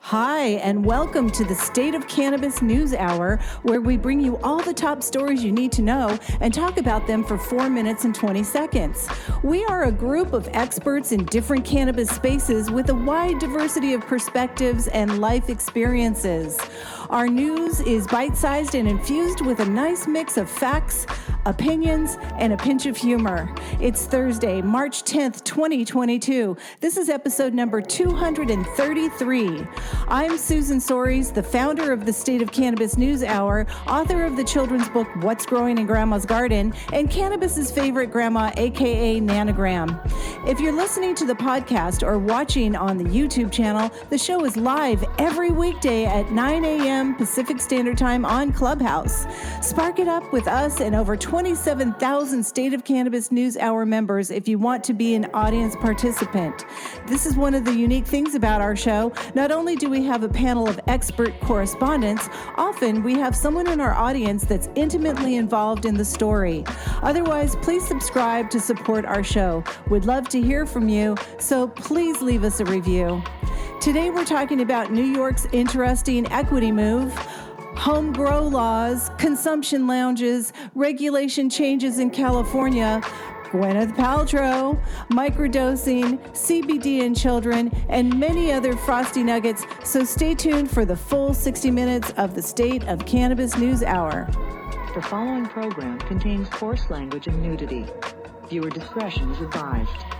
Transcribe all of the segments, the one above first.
Hi, and welcome to the State of Cannabis News Hour, where we bring you all the top stories you need to know and talk about them for four minutes and 20 seconds. We are a group of experts in different cannabis spaces with a wide diversity of perspectives and life experiences. Our news is bite sized and infused with a nice mix of facts, opinions, and a pinch of humor. It's Thursday, March 10th, 2022. This is episode number 233. I'm Susan Soares, the founder of the State of Cannabis News Hour, author of the children's book What's Growing in Grandma's Garden, and cannabis's favorite grandma, aka Nanogram. If you're listening to the podcast or watching on the YouTube channel, the show is live every weekday at 9 a.m. Pacific Standard Time on Clubhouse. Spark it up with us and over 27,000 State of Cannabis News Hour members if you want to be an audience participant. This is one of the unique things about our show. Not only do we have a panel of expert correspondents, often we have someone in our audience that's intimately involved in the story. Otherwise, please subscribe to support our show. We'd love to hear from you, so please leave us a review. Today, we're talking about New York's interesting equity move home grow laws, consumption lounges, regulation changes in California, Gwyneth Paltrow, microdosing, CBD in children, and many other frosty nuggets. So stay tuned for the full 60 minutes of the State of Cannabis News Hour. The following program contains coarse language and nudity. Viewer discretion is advised.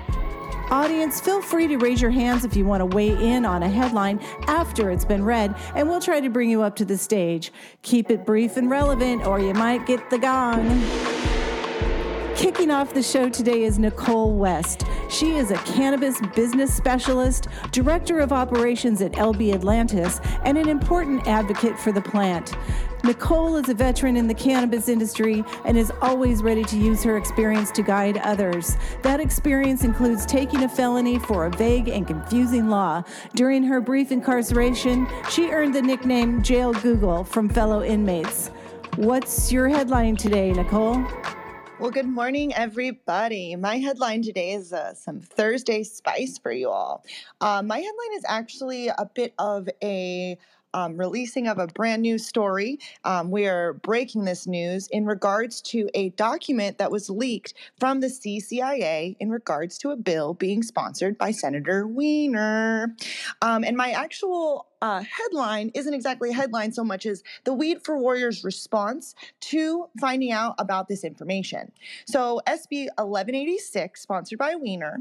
Audience, feel free to raise your hands if you want to weigh in on a headline after it's been read, and we'll try to bring you up to the stage. Keep it brief and relevant, or you might get the gong. Kicking off the show today is Nichole West. She is a cannabis business specialist, director of operations at LB Atlantis, and an important advocate for the plant. Nichole is a veteran in the cannabis industry and is always ready to use her experience to guide others. That experience includes taking a felony for a vague and confusing law. During her brief incarceration, she earned the nickname Jail Google from fellow inmates. What's your headline today, Nichole? Well, good morning, everybody. My headline today is uh, some Thursday spice for you all. Uh, my headline is actually a bit of a um, releasing of a brand new story. Um, we are breaking this news in regards to a document that was leaked from the CCIA in regards to a bill being sponsored by Senator Wiener. Um, and my actual uh, headline isn't exactly a headline so much as the Weed for Warriors response to finding out about this information. So SB 1186, sponsored by Wiener,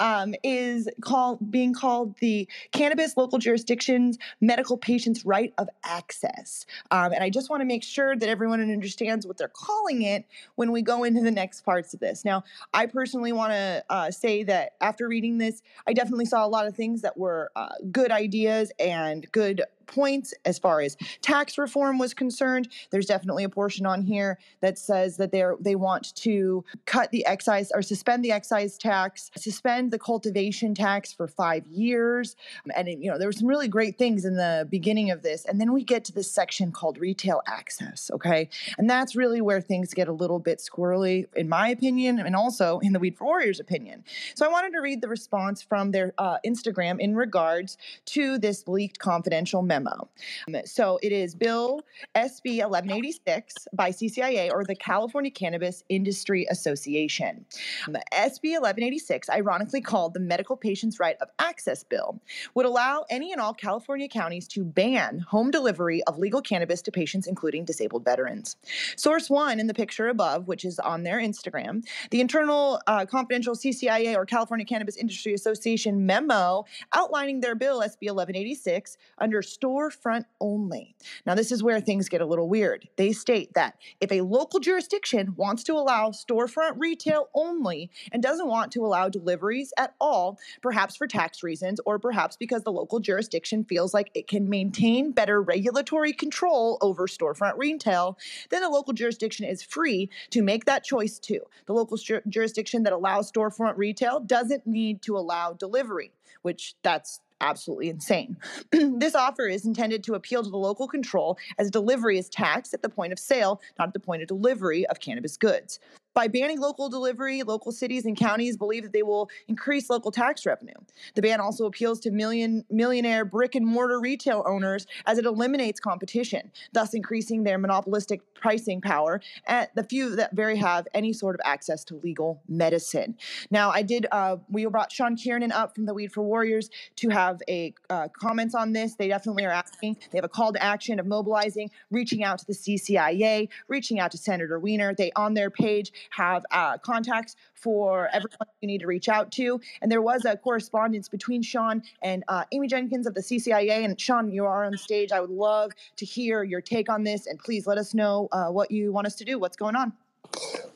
um, is called being called the Cannabis Local Jurisdictions Medical Patients Right of Access. Um, and I just want to make sure that everyone understands what they're calling it when we go into the next parts of this. Now, I personally want to uh, say that after reading this, I definitely saw a lot of things that were uh, good ideas and and good points as far as tax reform was concerned. There's definitely a portion on here that says that they they want to cut the excise or suspend the excise tax, suspend the cultivation tax for five years, and it, you know there were some really great things in the beginning of this, and then we get to this section called retail access. Okay, and that's really where things get a little bit squirrely, in my opinion, and also in the Weed for Warriors' opinion. So I wanted to read the response from their uh, Instagram in regards to this leaked confidential memo memo. Um, so it is Bill SB 1186 by CCIA or the California Cannabis Industry Association. Um, SB 1186, ironically called the Medical Patients Right of Access Bill, would allow any and all California counties to ban home delivery of legal cannabis to patients, including disabled veterans. Source one in the picture above, which is on their Instagram, the internal uh, confidential CCIA or California Cannabis Industry Association memo outlining their bill SB 1186 under storefront only. Now, this is where things get a little weird. They state that if a local jurisdiction wants to allow storefront retail only and doesn't want to allow deliveries at all, perhaps for tax reasons or perhaps because the local jurisdiction feels like it can maintain better regulatory control over storefront retail, then the local jurisdiction is free to make that choice too. The local ju- jurisdiction that allows storefront retail doesn't need to allow delivery, which that's absolutely insane. this offer is intended to appeal to the local control as delivery is taxed at the point of sale, not at the point of delivery of cannabis goods. By banning local delivery, local cities and counties believe that they will increase local tax revenue. The ban also appeals to million millionaire brick and mortar retail owners as it eliminates competition, thus increasing their monopolistic pricing power at the few that very have any sort of access to legal medicine. Now, I did. Uh, we brought Sean Kiernan up from the Weed for Warriors to have a uh, comments on this. They definitely are asking. They have a call to action of mobilizing, reaching out to the CCIA, reaching out to Senator Wiener. They on their page have uh, contacts for everyone you need to reach out to. And there was a correspondence between Sean and uh, Amy Jenkins of the CCIA. And Sean, you are on stage. I would love to hear your take on this. And please let us know uh, what you want us to do. What's going on?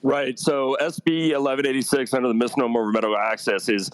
Right. So SB 1186 under the misnomer of medical access is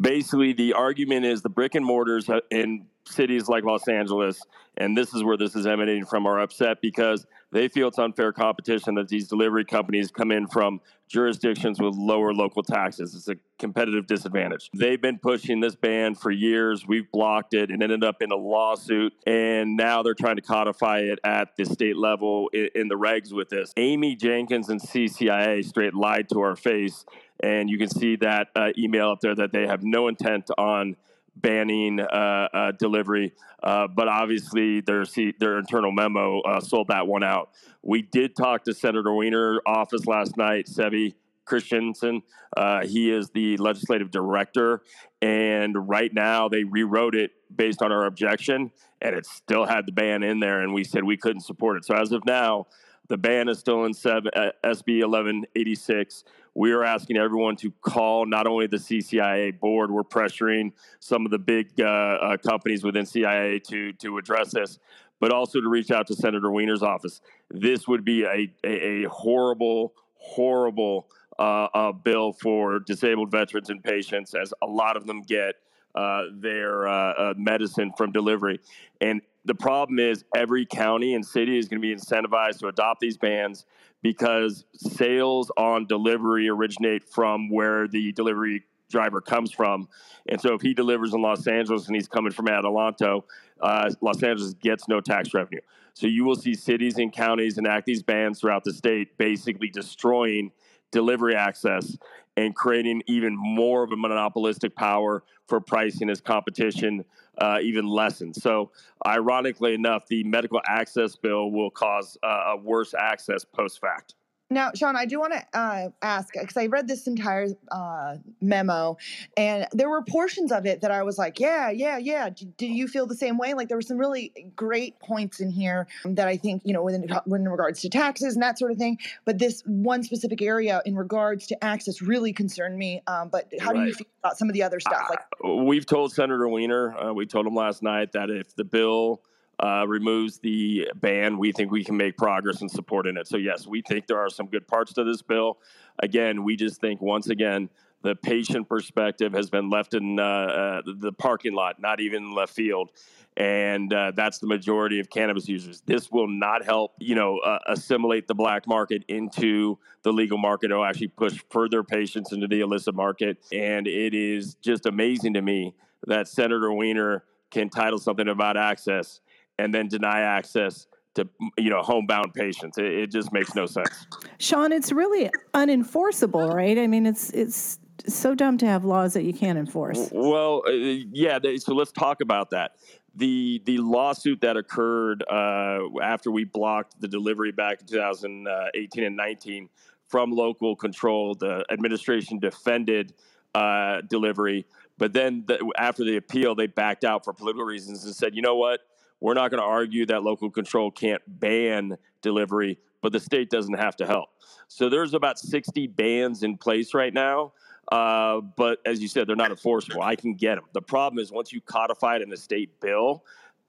basically the argument is the brick and mortars uh, in cities like Los Angeles, and this is where this is emanating from, are upset because they feel it's unfair competition that these delivery companies come in from jurisdictions with lower local taxes. It's a competitive disadvantage. They've been pushing this ban for years. We've blocked it and ended up in a lawsuit, and now they're trying to codify it at the state level in the regs with this. Amy Jenkins and CCIA straight lied to our face, and you can see that uh, email up there that they have no intent on banning uh, uh, delivery, uh, but obviously their their internal memo uh, sold that one out. We did talk to Senator Wiener office last night, Sevi Christensen. Uh, he is the legislative director, and right now they rewrote it based on our objection, and it still had the ban in there, and we said we couldn't support it. So as of now, the ban is still in seven, uh, SB 1186 we are asking everyone to call not only the CCIA board, we're pressuring some of the big uh, uh, companies within CIA to, to address this, but also to reach out to Senator Wiener's office. This would be a, a, a horrible, horrible uh, uh bill for disabled veterans and patients, as a lot of them get uh, their uh, medicine from delivery. And the problem is every county and city is going to be incentivized to adopt these bans because sales on delivery originate from where the delivery driver comes from. And so if he delivers in Los Angeles and he's coming from Adelanto, uh, Los Angeles gets no tax revenue. So you will see cities and counties enact these bans throughout the state, basically destroying delivery access and creating even more of a monopolistic power for pricing as competition uh, even lessens. So, ironically enough, the medical access bill will cause uh, a worse access post fact. Now, Sean, I do want to uh, ask because I read this entire uh, memo, and there were portions of it that I was like, "Yeah, yeah, yeah." Did, you feel the same way? Like there were some really great points in here that I think you know, when in regards to taxes and that sort of thing. But this one specific area in regards to access really concerned me. Um, but how right. do you feel about some of the other stuff? Like uh, we've told Senator Wiener, uh, we told him last night that if the bill uh, removes the ban, we think we can make progress in supporting it. So, yes, we think there are some good parts to this bill. Again, we just think, once again, the patient perspective has been left in uh, uh, the parking lot, not even left field. And uh, that's the majority of cannabis users. This will not help, you know, uh, assimilate the black market into the legal market. It'll actually push further patients into the illicit market. And it is just amazing to me that Senator Wiener can title something about access and then deny access to you know homebound patients. It, it, just makes no sense. Sean, it's really unenforceable, right? I mean, it's it's so dumb to have laws that you can't enforce. Well, uh, yeah. They, so let's talk about that. The the lawsuit that occurred uh, after we blocked the delivery back in 2018 and 19 from local control, the administration defended uh, delivery. But then the, after the appeal, they backed out for political reasons and said, you know what? We're not going to argue that local control can't ban delivery, but the state doesn't have to help. So there's about 60 bans in place right now. Uh, but as you said, they're not enforceable. I can get them. The problem is once you codify it in a state bill,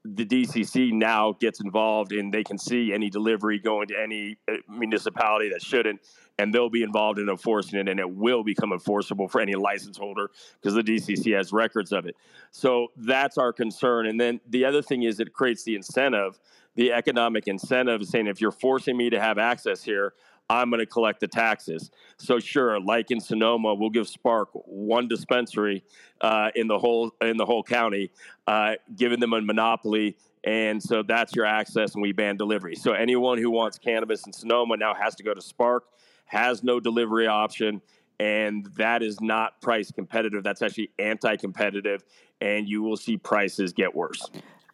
the DCC now gets involved and they can see any delivery going to any uh, municipality that shouldn't, and they'll be involved in enforcing it, and it will become enforceable for any license holder because the DCC has records of it. So that's our concern. And then the other thing is it creates the incentive, the economic incentive, saying if you're forcing me to have access here, I'm going to collect the taxes. So sure, like in Sonoma, we'll give Spark one dispensary uh, in the whole in the whole county, uh, giving them a monopoly. And so that's your access, and we ban delivery. So anyone who wants cannabis in Sonoma now has to go to Spark, has no delivery option, and that is not price competitive. That's actually anti-competitive, and you will see prices get worse.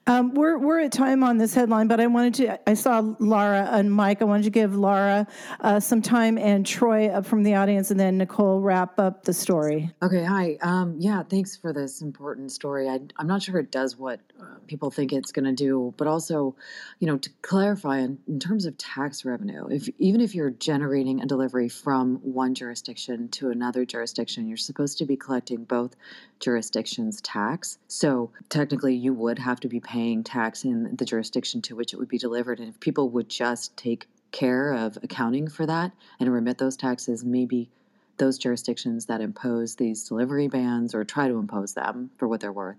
Um, we're we're at time on this headline, but I wanted to. I saw Laura and Mike. I wanted to give Laura uh, some time and Troy up from the audience, and then Nichole wrap up the story. Okay, hi. Um, yeah, thanks for this important story. I, I'm not sure it does what uh, people think it's going to do, but also, you know, to clarify in, in terms of tax revenue, if even if you're generating a delivery from one jurisdiction to another jurisdiction, you're supposed to be collecting both jurisdictions' tax. So technically, you would have to be paying tax in the jurisdiction to which it would be delivered. And if people would just take care of accounting for that and remit those taxes, maybe those jurisdictions that impose these delivery bans or try to impose them for what they're worth,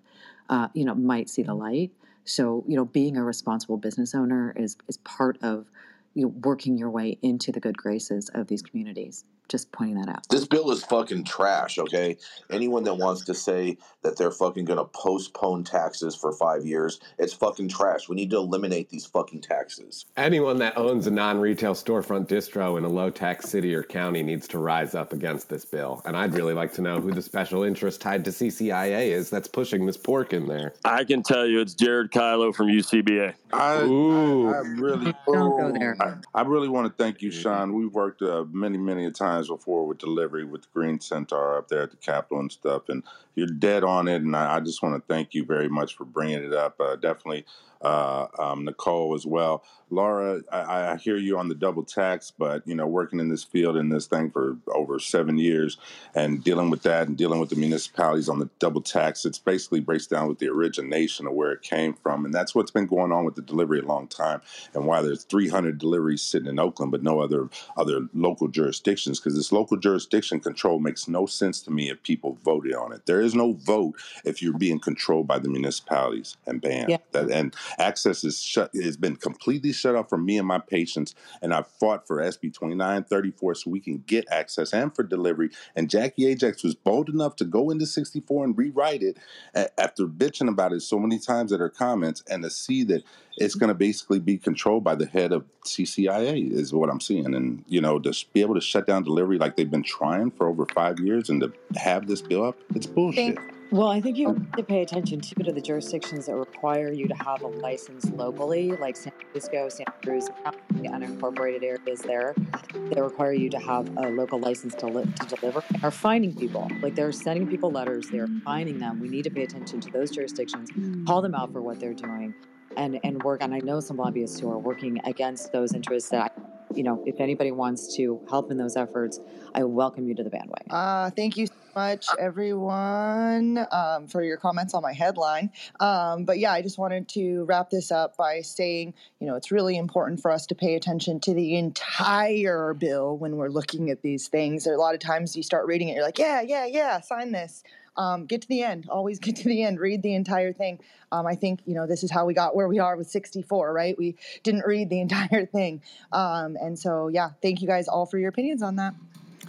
uh, you know, might see the light. So, you know, being a responsible business owner is is part of you know, working your way into the good graces of these communities just pointing that out. This bill is fucking trash, okay? Anyone that wants to say that they're fucking gonna postpone taxes for five years, it's fucking trash. We need to eliminate these fucking taxes. Anyone that owns a non retail storefront distro in a low tax city or county needs to rise up against this bill. And I'd really like to know who the special interest tied to CCIA is that's pushing this pork in there. I can tell you it's Jared Kylo from UCBA. I, Ooh. I, I really, Don't go there. I, I really want to thank you, Sean. We've worked uh, many, many times before with delivery with the Green Centaur up there at the Capitol and stuff, and you're dead on it. And I, I just want to thank you very much for bringing it up. Uh, definitely, uh, um, Nichole as well. Laura, I, I hear you on the double tax, but you know, working in this field in this thing for over seven years and dealing with that and dealing with the municipalities on the double tax, it's basically breaks down with the origination of where it came from, and that's what's been going on with the delivery a long time, and why there's 300 deliveries sitting in Oakland, but no other other local jurisdictions, because this local jurisdiction control makes no sense to me if people voted on it. There is no vote if you're being controlled by the municipalities and banned. Yeah. That, and access is shut has been completely shut off for me and my patients. And I've fought for SB 2934 so we can get access and for delivery. And Jackie Ajax was bold enough to go into 64 and rewrite it a- after bitching about it so many times at her comments and to see that it's mm-hmm. going to basically be controlled by the head of CCIA is what I'm seeing. And, you know, to be able to shut down delivery like they've been trying for over five years and to have this bill up, it's bullshit. Thank- Well, I think you have to pay attention too to the jurisdictions that require you to have a license locally, like San Francisco, Santa Cruz the unincorporated areas there. They require you to have a local license to, li- to deliver. Are finding people, like they're sending people letters, they're finding them. We need to pay attention to those jurisdictions, call them out for what they're doing, and and work. And I know some lobbyists who are working against those interests. That I, you know, if anybody wants to help in those efforts, I welcome you to the bandwagon. Uh, thank you much, everyone, um, for your comments on my headline. Um, but yeah, I just wanted to wrap this up by saying, you know, it's really important for us to pay attention to the entire bill when we're looking at these things. There a lot of times you start reading it, you're like, yeah, yeah, yeah, sign this. Um, get to the end. Always get to the end. Read the entire thing. Um, I think you know this is how we got where we are with 64, right? We didn't read the entire thing, um, and so yeah. Thank you guys all for your opinions on that.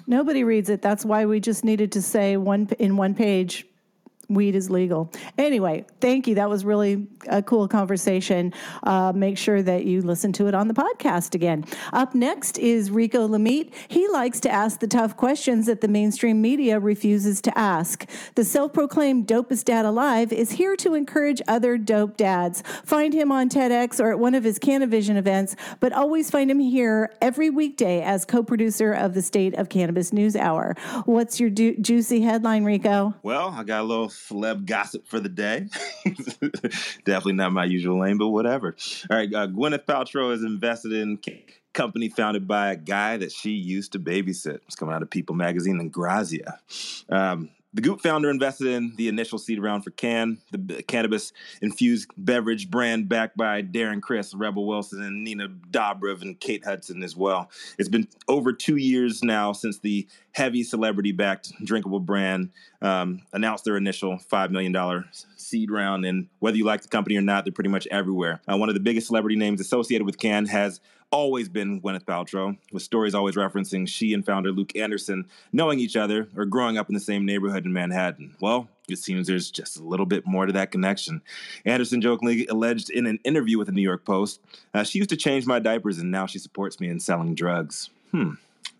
Nobody reads it. That's why we just needed to say one in one page. Weed is legal. Anyway, thank you. That was really a cool conversation. Uh, make sure that you listen to it on the podcast again. Up next is Rico Lamitte. He likes to ask the tough questions that the mainstream media refuses to ask. The self proclaimed dopest dad alive is here to encourage other dope dads. Find him on TEDx or at one of his Canavision events, but always find him here every weekday as co producer of the State of Cannabis News Hour. What's your du- juicy headline, Rico? Well, I got a little celeb gossip for the day. Definitely not my usual lane, but whatever. All right, uh, Gwyneth Paltrow is invested in c- company founded by a guy that she used to babysit. It's coming out of People magazine and Grazia. Um, the Goop founder invested in the initial seed round for Cann, the cannabis infused beverage brand backed by Darren Criss, Rebel Wilson, and Nina Dobrev and Kate Hudson as well. It's been over two years now since the heavy celebrity backed drinkable brand um, announced their initial $5 million seed round. And whether you like the company or not, they're pretty much everywhere. Uh, one of the biggest celebrity names associated with Cann has always been Gwyneth Paltrow, with stories always referencing she and founder Luke Anderson knowing each other or growing up in the same neighborhood in Manhattan. Well, it seems there's just a little bit more to that connection. Anderson jokingly alleged in an interview with the New York Post, uh, she used to change my diapers and now she supports me in selling drugs. Hmm.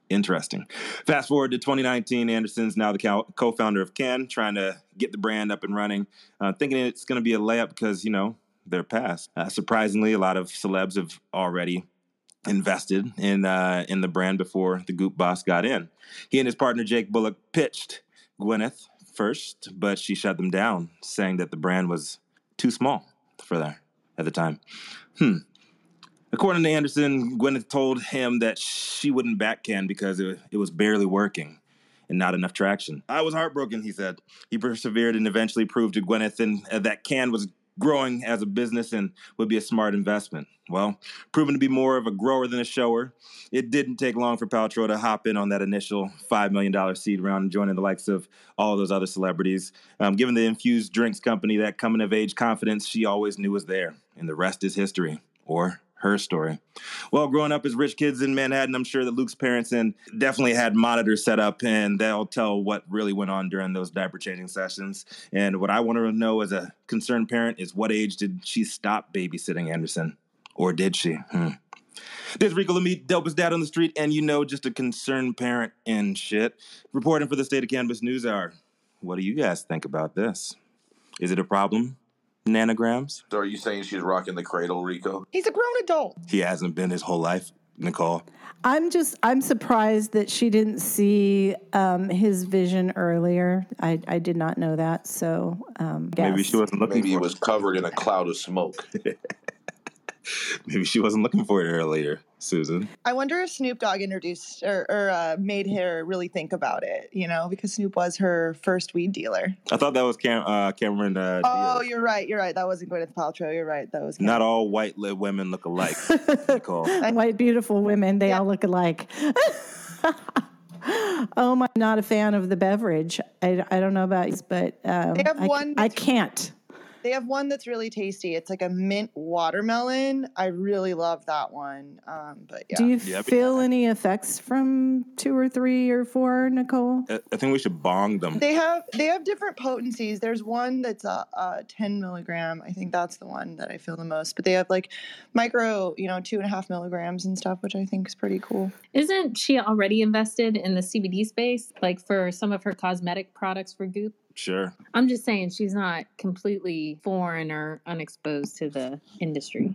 Interesting. Fast forward to 2019, Anderson's now the co founder of Cann, trying to get the brand up and running, uh, thinking it's going to be a layup because, you know, they're past. Uh, surprisingly, a lot of celebs have already invested in uh, in the brand before the Goop boss got in. He and his partner Jake Bullock pitched Gwyneth first, but she shut them down, saying that the brand was too small for her at the time. Hmm. According to Anderson, Gwyneth told him that she wouldn't back Cann because it, it was barely working and not enough traction. I was heartbroken, he said. He persevered and eventually proved to Gwyneth and, uh, that Cann was growing as a business and would be a smart investment. Well, proven to be more of a grower than a shower, it didn't take long for Paltrow to hop in on that initial $5 million seed round and joining the likes of all those other celebrities. Um, given the infused drinks company, that coming of age confidence she always knew was there. And the rest is history. Or her story. Well, growing up as rich kids in Manhattan, I'm sure that Luke's parents and definitely had monitors set up and they'll tell what really went on during those diaper changing sessions. And what I want to know as a concerned parent is what age did she stop babysitting Anderson? Or did she? Hmm. This is Rico Lamitte, dopest dad on the street, and you know, just a concerned parent and shit. Reporting for the State of Cannabis News Hour. What do you guys think about this? Is it a problem? Nanograms. So are you saying she's rocking the cradle, Rico? He's a grown adult. He hasn't been his whole life, Nichole. I'm just I'm surprised that she didn't see um, his vision earlier. I, I did not know that. So um, maybe she wasn't looking. Maybe it was covered in a cloud of smoke. maybe she wasn't looking for it earlier. Susan. I wonder if Snoop Dogg introduced or, or uh, made her really think about it, you know, because Snoop was her first weed dealer. I thought that was Cam- uh, Cameron. Uh, oh, Diaz. you're right. You're right. That wasn't Gwyneth Paltrow. You're right. That was Cameron. not all white women look alike. Nichole. White beautiful women, they yeah. all look alike. oh my! Not a fan of the beverage. I, I don't know about you, but um, they have I, one. I can't. They have one that's really tasty. It's like a mint watermelon. I really love that one. Um, but yeah. Do you yeah, feel any effects from two or three or four, Nichole? I think we should bong them. They have they have different potencies. There's one that's a, a ten milligram. I think that's the one that I feel the most. But they have like micro, you know, two and a half milligrams and stuff, which I think is pretty cool. Isn't she already invested in the CBD space, like for some of her cosmetic products for Goop? Sure. I'm just saying she's not completely foreign or unexposed to the industry.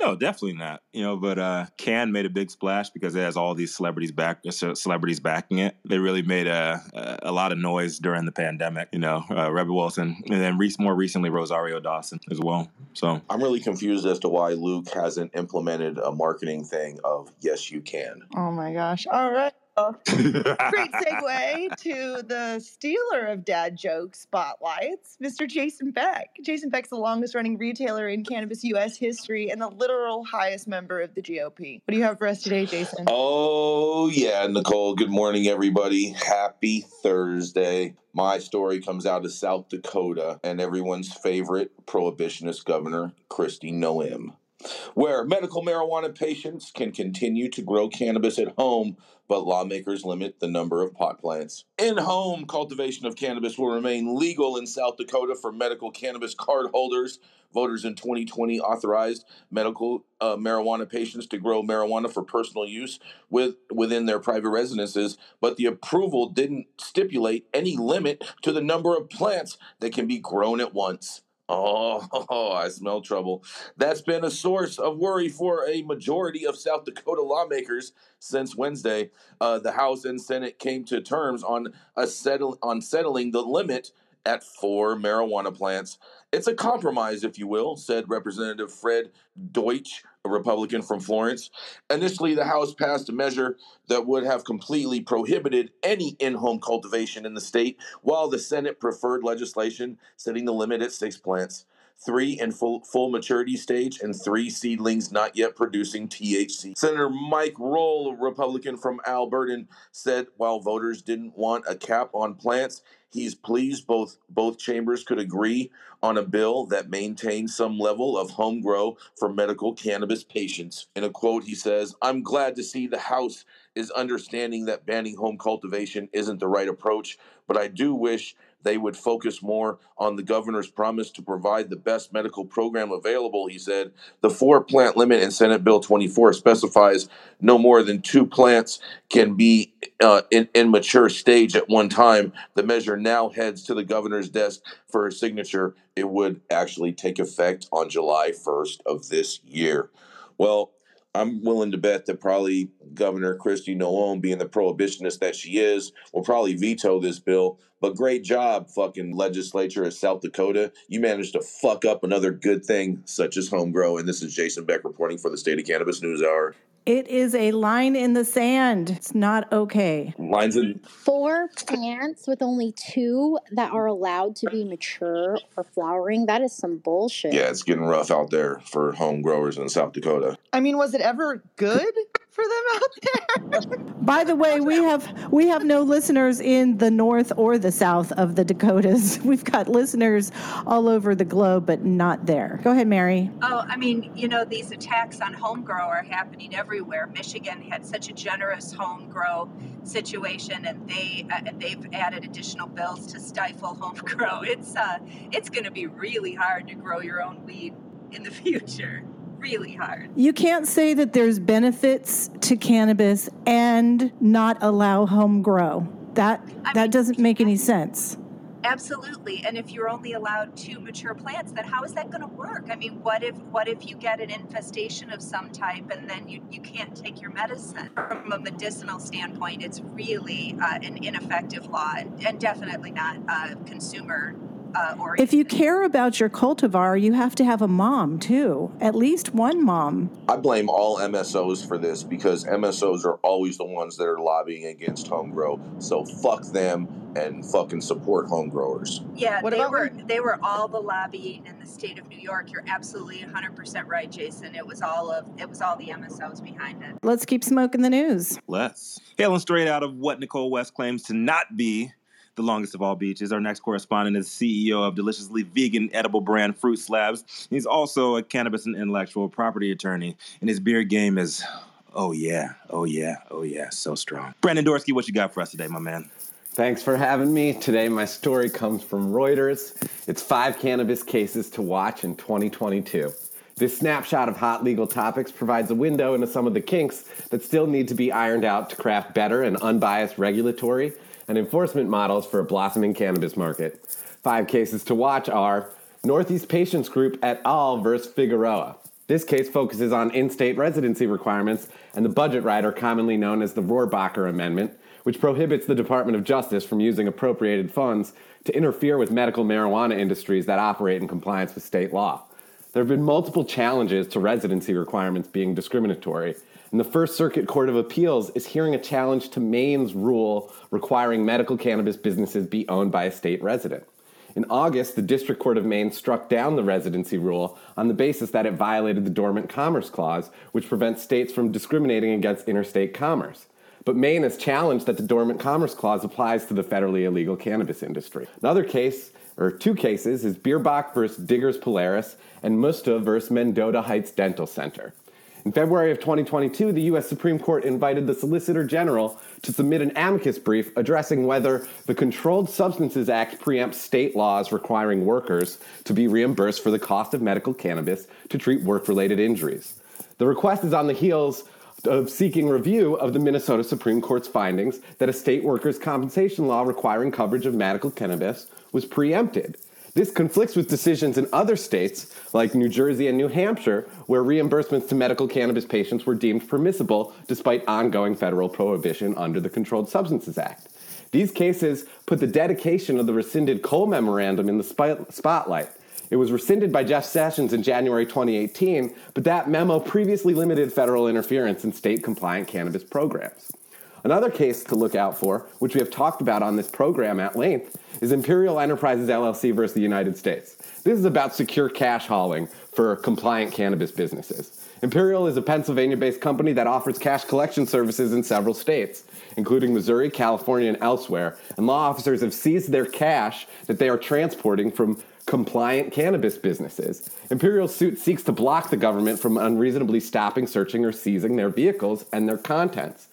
No, definitely not. You know, but uh Cann made a big splash because it has all these celebrities back uh, celebrities backing it. They really made a a, a lot of noise during the pandemic. You know, uh, Rebel Wilson, and then re- more recently Rosario Dawson as well. So I'm really confused as to why Luke hasn't implemented a marketing thing of yes, you can. Oh my gosh! All right. Great segue to the stealer of dad jokes spotlights, Mr. Jason Beck. Jason Beck's the longest running retailer in cannabis U.S. history and the literal highest member of the GOP. What do you have for us today, Jason? Oh, yeah, Nichole. Good morning, everybody. Happy Thursday. My story comes out of South Dakota and everyone's favorite prohibitionist governor, Kristi Noem where medical marijuana patients can continue to grow cannabis at home, but lawmakers limit the number of pot plants. In home cultivation of cannabis will remain legal in South Dakota for medical cannabis card holders. Voters in 2020 authorized medical uh, marijuana patients to grow marijuana for personal use with within their private residences, but the approval didn't stipulate any limit to the number of plants that can be grown at once. Oh, I smell trouble. That's been a source of worry for a majority of South Dakota lawmakers since Wednesday. Uh, the House and Senate came to terms on a settle on settling the limit at four marijuana plants. It's a compromise, if you will, said Representative Fred Deutsch, a Republican from Florence. Initially, the House passed a measure that would have completely prohibited any in home cultivation in the state, while the Senate preferred legislation setting the limit at six plants three in full, full maturity stage, and three seedlings not yet producing THC. Senator Mike Rohl, a Republican from Alberta, said while voters didn't want a cap on plants, he's pleased both both chambers could agree on a bill that maintains some level of home grow for medical cannabis patients. In a quote, he says, I'm glad to see the House is understanding that banning home cultivation isn't the right approach, but I do wish they would focus more on the governor's promise to provide the best medical program available, he said. The four plant limit in Senate Bill 24 specifies no more than two plants can be uh, in, in mature stage at one time. The measure now heads to the governor's desk for a signature. It would actually take effect on July 1st of this year. Well, I'm willing to bet that probably Governor Kristi Noem, being the prohibitionist that she is, will probably veto this bill. But great job, fucking legislature of South Dakota. You managed to fuck up another good thing, such as home grow. And this is Jason Beck reporting for the State of Cannabis News Hour. It is a line in the sand. It's not okay. Lines in Four plants with only two that are allowed to be mature or flowering. That is some bullshit. yeah, it's getting rough out there for home growers in South Dakota. I mean, was it ever good for them out there? By the way, we have we have no listeners in the north or the south of the Dakotas. We've got listeners all over the globe, but not there. Go ahead, Mary. Oh, I mean, you know, these attacks on home grow are happening everywhere. Michigan had such a generous home grow situation, and they uh, they've added additional bills to stifle home grow. It's uh, it's going to be really hard to grow your own weed in the future. Really hard. You can't say that there's benefits to cannabis and not allow home grow. That that doesn't make any sense. Absolutely. And if you're only allowed two mature plants, then how is that going to work? I mean, what if what if you get an infestation of some type and then you, you can't take your medicine? From a medicinal standpoint, it's really uh, an ineffective law and, and definitely not uh, consumer uh, oriented. If you care about your cultivar, you have to have a mom too. At least one mom. I blame all MSOs for this because MSOs are always the ones that are lobbying against home grow. So fuck them and fucking support home growers. Yeah, What they about were they were all the lobbying in the state of New York. You're absolutely 100% right, Jason. It was all of it was all the MSOs behind it. Let's keep smoking the news. Let's. Hailing straight out of what Nichole West claims to not be the longest of all beaches. Our next correspondent is CEO of deliciously vegan edible brand Fruit Slabs. He's also a cannabis and intellectual property attorney, and his beer game is, oh yeah, oh yeah, oh yeah, so strong. Brandon Dorsky, what you got for us today, my man? Thanks for having me. Today, my story comes from Reuters. It's five cannabis cases to watch in 2022. This snapshot of hot legal topics provides a window into some of the kinks that still need to be ironed out to craft better and unbiased regulatory and enforcement models for a blossoming cannabis market. Five cases to watch are Northeast Patients Group et al. versus Figueroa. This case focuses on in state residency requirements and the budget rider, commonly known as the Rohrbacher Amendment, which prohibits the Department of Justice from using appropriated funds to interfere with medical marijuana industries that operate in compliance with state law. There have been multiple challenges to residency requirements being discriminatory, and the First Circuit Court of Appeals is hearing a challenge to Maine's rule requiring medical cannabis businesses be owned by a state resident. In August, the District Court of Maine struck down the residency rule on the basis that it violated the Dormant Commerce Clause, which prevents states from discriminating against interstate commerce. But Maine has challenged that the Dormant Commerce Clause applies to the federally illegal cannabis industry. Another case, or two cases, is Bierbach versus Diggers Polaris and Musta versus Mendota Heights Dental Center. In February of 2022, the U.S. Supreme Court invited the Solicitor General to submit an amicus brief addressing whether the Controlled Substances Act preempts state laws requiring workers to be reimbursed for the cost of medical cannabis to treat work related injuries. The request is on the heels of seeking review of the Minnesota Supreme Court's findings that a state workers' compensation law requiring coverage of medical cannabis was preempted. This conflicts with decisions in other states, like New Jersey and New Hampshire, where reimbursements to medical cannabis patients were deemed permissible despite ongoing federal prohibition under the Controlled Substances Act. These cases put the dedication of the rescinded Cole Memorandum in the spotlight. It was rescinded by Jeff Sessions in January 2018, but that memo previously limited federal interference in state compliant cannabis programs. Another case to look out for, which we have talked about on this program at length, is Empyreal Enterprises LLC versus the United States. This is about secure cash hauling for compliant cannabis businesses. Empyreal is a Pennsylvania based company that offers cash collection services in several states, including Missouri, California, and elsewhere. And law officers have seized their cash that they are transporting from compliant cannabis businesses. Empyreal's suit seeks to block the government from unreasonably stopping, searching, or seizing their vehicles and their contents.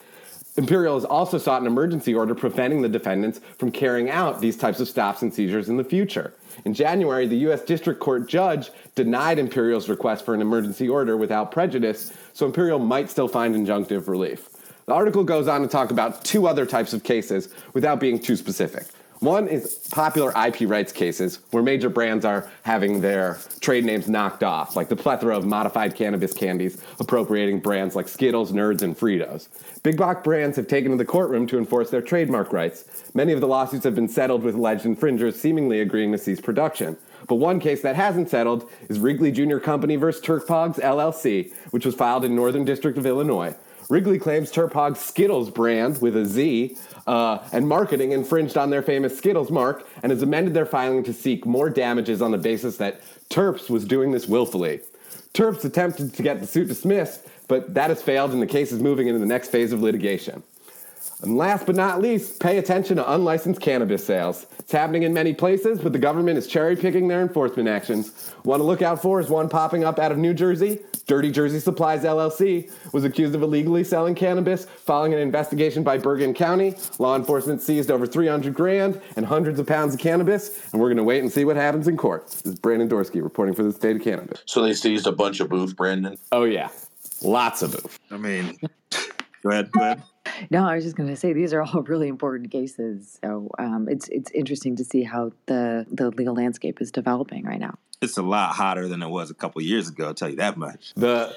Empyreal has also sought an emergency order preventing the defendants from carrying out these types of stops and seizures in the future. In January, the U.S. District Court judge denied Empyreal's request for an emergency order without prejudice, so Empyreal might still find injunctive relief. The article goes on to talk about two other types of cases without being too specific. One is popular IP rights cases where major brands are having their trade names knocked off, like the plethora of modified cannabis candies appropriating brands like Skittles, Nerds, and Fritos. Big box brands have taken to the courtroom to enforce their trademark rights. Many of the lawsuits have been settled with alleged infringers seemingly agreeing to cease production. But one case that hasn't settled is Wrigley Jr. Company versus Terphogz LLC, which was filed in Northern District of Illinois. Wrigley claims Terphogz Skittles brand with a Z uh, and marketing infringed on their famous Skittles mark and has amended their filing to seek more damages on the basis that Terps was doing this willfully. Terps attempted to get the suit dismissed, but that has failed and the case is moving into the next phase of litigation. And last but not least, pay attention to unlicensed cannabis sales. It's happening in many places, but the government is cherry picking their enforcement actions. One to look out for is one popping up out of New Jersey. Dirty Jersey Supplies LLC was accused of illegally selling cannabis following an investigation by Bergen County. Law enforcement seized over 300 grand and hundreds of pounds of cannabis, and we're going to wait and see what happens in court. This is Brandon Dorsky reporting for the state of cannabis. So they seized a bunch of booth, Brandon? Oh, yeah. Lots of booth. I mean, go ahead, go ahead. No, I was just going to say these are all really important cases. So um, it's it's interesting to see how the the legal landscape is developing right now. It's a lot hotter than it was a couple years ago. I'll tell you that much. The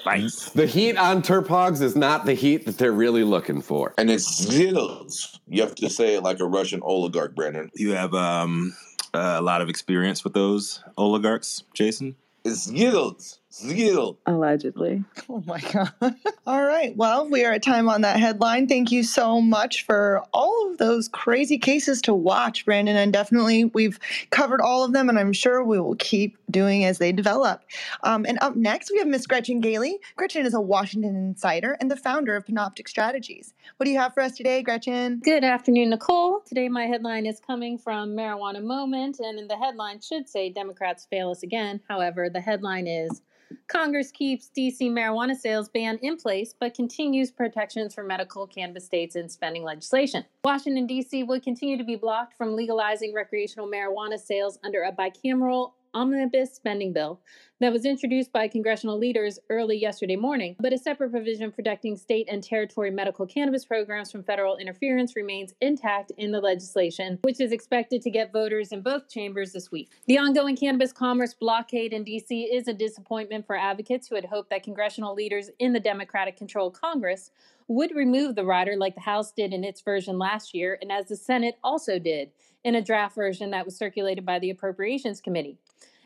the heat on Terphogz is not the heat that they're really looking for, and it's zills. You have to say it like a Russian oligarch, Brandon. You have um, uh, a lot of experience with those oligarchs, Jason. It's zills. Zeal. Allegedly. Oh my God. All right. Well, we are at time on that headline. Thank you so much for all of those crazy cases to watch, Brandon. And definitely, we've covered all of them, and I'm sure we will keep doing as they develop. Um, and up next, we have Miss Gretchen Gailey. Gretchen is a Washington insider and the founder of Panoptic Strategies. What do you have for us today, Gretchen? Good afternoon, Nichole. Today, my headline is coming from Marijuana Moment, and in the headline should say Democrats fail us again. However, the headline is Congress keeps DC marijuana sales ban in place but continues protections for medical cannabis states in spending legislation. Washington, D.C. would continue to be blocked from legalizing recreational marijuana sales under a bicameral omnibus spending bill that was introduced by congressional leaders early yesterday morning, but a separate provision protecting state and territory medical cannabis programs from federal interference remains intact in the legislation, which is expected to get voters in both chambers this week. The ongoing cannabis commerce blockade in D.C. is a disappointment for advocates who had hoped that congressional leaders in the Democratic controlled Congress would remove the rider like the House did in its version last year, and as the Senate also did in a draft version that was circulated by the Appropriations Committee.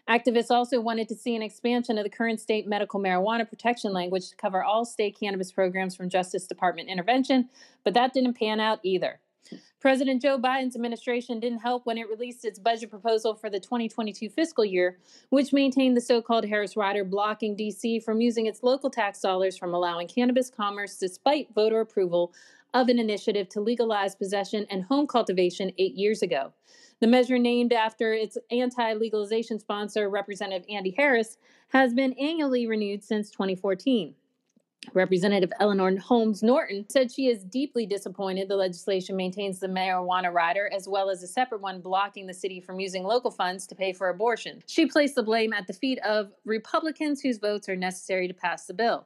Activists also wanted to see an expansion of the current state medical marijuana protection language to cover all state cannabis programs from Justice Department intervention, but that didn't pan out either. President Joe Biden's administration didn't help when it released its budget proposal for the 2022 fiscal year, which maintained the so called Harris Rider, blocking D.C. from using its local tax dollars from allowing cannabis commerce despite voter approval of an initiative to legalize possession and home cultivation eight years ago. The measure, named after its anti legalization sponsor, Representative Andy Harris, has been annually renewed since 2014. Representative Eleanor Holmes Norton said she is deeply disappointed the legislation maintains the marijuana rider as well as a separate one blocking the city from using local funds to pay for abortion. She placed the blame at the feet of Republicans whose votes are necessary to pass the bill.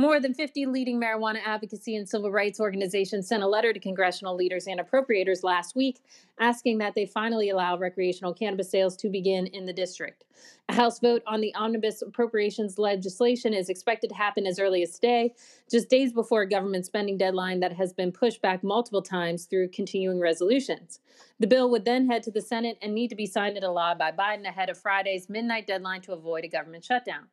More than 50 leading marijuana advocacy and civil rights organizations sent a letter to congressional leaders and appropriators last week asking that they finally allow recreational cannabis sales to begin in the district. A House vote on the omnibus appropriations legislation is expected to happen as early as today, just days before a government spending deadline that has been pushed back multiple times through continuing resolutions. The bill would then head to the Senate and need to be signed into law by Biden ahead of Friday's midnight deadline to avoid a government shutdown.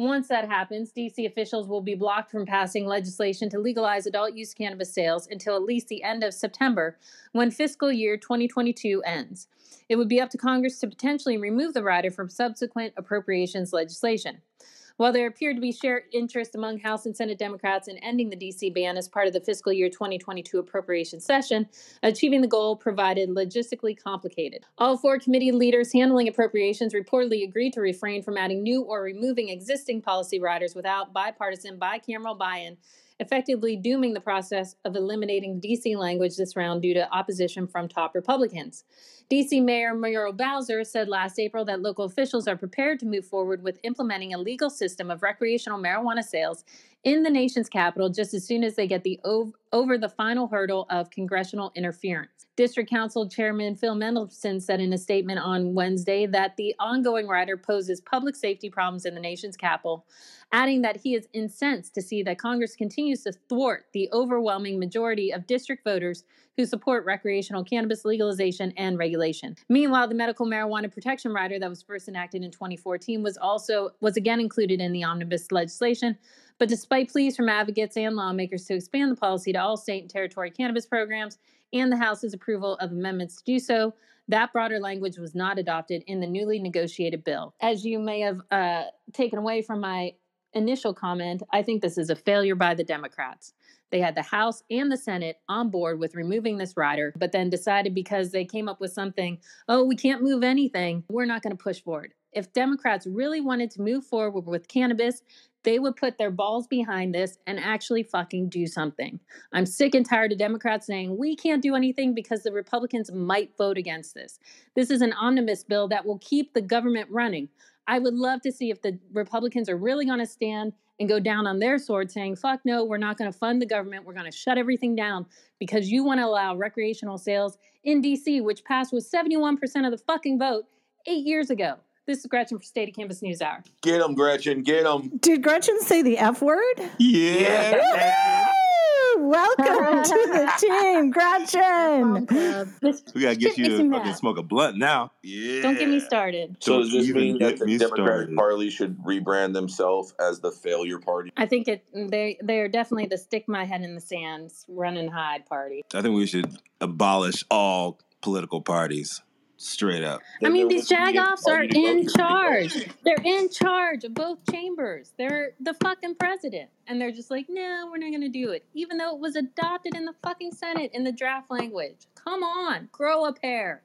Once that happens, DC officials will be blocked from passing legislation to legalize adult use cannabis sales until at least the end of September, when fiscal year 2022 ends. It would be up to Congress to potentially remove the rider from subsequent appropriations legislation. While there appeared to be shared interest among House and Senate Democrats in ending the DC ban as part of the fiscal year 2022 appropriation session, achieving the goal provided logistically complicated. All four committee leaders handling appropriations reportedly agreed to refrain from adding new or removing existing policy riders without bipartisan bicameral buy in effectively dooming the process of eliminating DC language this round due to opposition from top Republicans. DC Mayor Muriel Bowser said last April that local officials are prepared to move forward with implementing a legal system of recreational marijuana sales in the nation's capital just as soon as they get the ov- over the final hurdle of congressional interference. District Council Chairman Phil Mendelson said in a statement on Wednesday that the ongoing rider poses public safety problems in the nation's capital, adding that he is incensed to see that Congress continues to thwart the overwhelming majority of district voters who support recreational cannabis legalization and regulation. Meanwhile, the medical marijuana protection rider that was first enacted in 2014 was also was again included in the omnibus legislation, but despite pleas from advocates and lawmakers to expand the policy to all state and territory cannabis programs and the House's approval of amendments to do so, that broader language was not adopted in the newly negotiated bill. As you may have uh, taken away from my initial comment, I think this is a failure by the Democrats. They had the House and the Senate on board with removing this rider, but then decided because they came up with something, oh, we can't move anything, we're not going to push forward. If Democrats really wanted to move forward with cannabis, they would put their balls behind this and actually fucking do something. I'm sick and tired of Democrats saying we can't do anything because the Republicans might vote against this. This is an omnibus bill that will keep the government running. I would love to see if the Republicans are really going to stand and go down on their sword saying, fuck no, we're not going to fund the government. We're going to shut everything down because you want to allow recreational sales in DC, which passed with 71% of the fucking vote eight years ago. This is Gretchen for State of Cannabis News Hour. Get them, Gretchen. Get them. Did Gretchen say the F word? Yeah. Welcome to the team, Gretchen. We gotta get you to fucking mad. smoke a blunt now. Yeah. Don't get me started. So Don't does this even mean get that me Democratic started. Party should rebrand themselves as the failure party? I think it they they are definitely the stick my head in the sands, run and hide party. I think we should abolish all political parties. Straight up. I mean, these jagoffs are in charge. They're in charge of both chambers. They're the fucking president. And they're just like, no, we're not going to do it. Even though it was adopted in the fucking Senate in the draft language. Come on, grow a pair.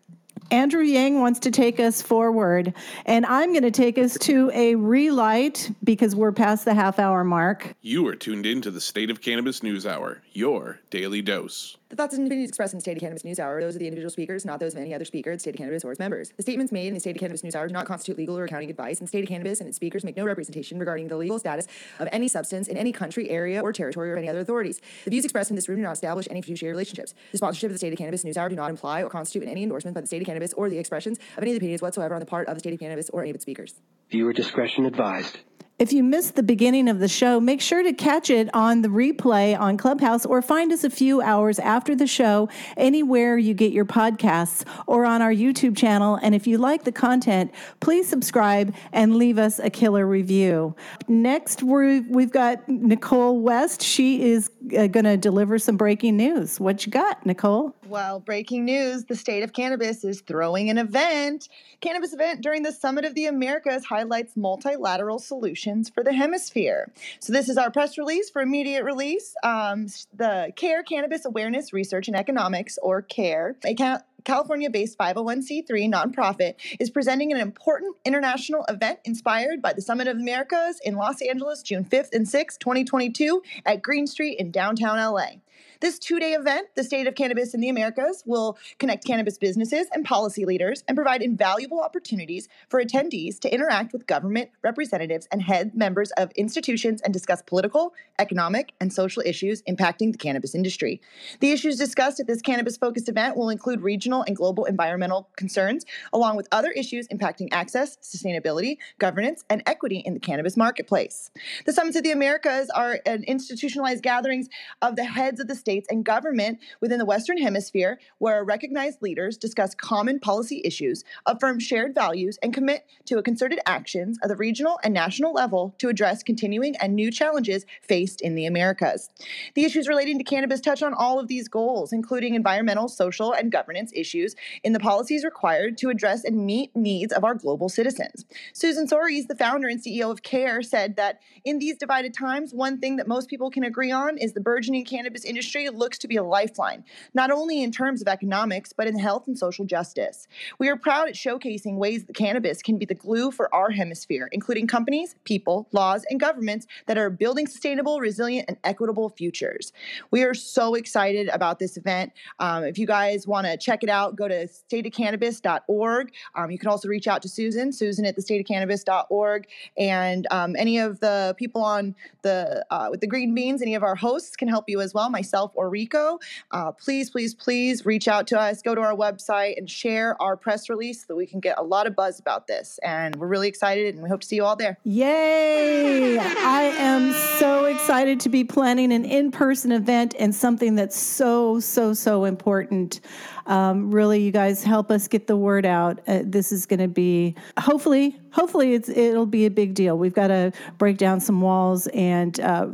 Andrew Yang wants to take us forward, and I'm going to take us to a relight because we're past the half hour mark. You are tuned in to the State of Cannabis News Hour, your daily dose. The thoughts and opinions expressed in the State of Cannabis News Hour are those of the individual speakers, not those of any other speaker, the State of Cannabis, or its members. The statements made in the State of Cannabis News Hour do not constitute legal or accounting advice, and State of Cannabis and its speakers make no representation regarding the legal status of any substance in any country, area, or territory, or any other authorities. The views expressed in this room do not establish any fiduciary relationships. The sponsorship of the State of Cannabis News Hour do not imply or constitute any endorsement by the State of Cannabis or the expressions of any of the opinions whatsoever on the part of the State of Cannabis or any of its speakers. Viewer discretion advised. If you missed the beginning of the show, make sure to catch it on the replay on Clubhouse or find us a few hours after the show anywhere you get your podcasts or on our YouTube channel. And if you like the content, please subscribe and leave us a killer review. Next, we've got Nichole West. She is uh, going to deliver some breaking news. What you got, Nichole? Well, breaking news the state of cannabis is throwing an event. Cannabis event during the Summit of the Americas highlights multilateral solutions for the hemisphere. So, this is our press release for immediate release. Um, the CARE Cannabis Awareness Research and Economics, or CARE, a California based 501c3 nonprofit, is presenting an important international event inspired by the Summit of Americas in Los Angeles, June 5th and 6th, 2022, at Green Street in downtown LA. This two day event, the State of Cannabis in the Americas, will connect cannabis businesses and policy leaders and provide invaluable opportunities for attendees to interact with government representatives and head members of institutions and discuss political, economic, and social issues impacting the cannabis industry. The issues discussed at this cannabis focused event will include regional and global environmental concerns, along with other issues impacting access, sustainability, governance, and equity in the cannabis marketplace. The Summits of the Americas are an institutionalized gatherings of the heads of the states and government within the Western Hemisphere, where recognized leaders discuss common policy issues, affirm shared values, and commit to concerted actions at the regional and national level to address continuing and new challenges faced in the Americas. The issues relating to cannabis touch on all of these goals, including environmental, social, and governance issues in the policies required to address and meet needs of our global citizens. Susan Soares, the founder and CEO of CARE, said that in these divided times, one thing that most people can agree on is the burgeoning cannabis industry looks to be a lifeline, not only in terms of economics, but in health and social justice. We are proud at showcasing ways that cannabis can be the glue for our hemisphere, including companies, people, laws, and governments that are building sustainable, resilient, and equitable futures. We are so excited about this event. Um, if you guys want to check it out, go to stateofcannabis.org. Um, you can also reach out to Susan, Susan at the stateofcannabis.org, and um, any of the people on the uh, with the green beans, any of our hosts can help you as well, myself or Rico. Uh, please, please, please reach out to us. Go to our website and share our press release so that we can get a lot of buzz about this. And we're really excited, and we hope to see you all there. Yay! I am so excited to be planning an in person event and something that's so, so, so important. Um, really, you guys help us get the word out. Uh, this is going to be hopefully, hopefully, it's it'll be a big deal. We've got to break down some walls and uh,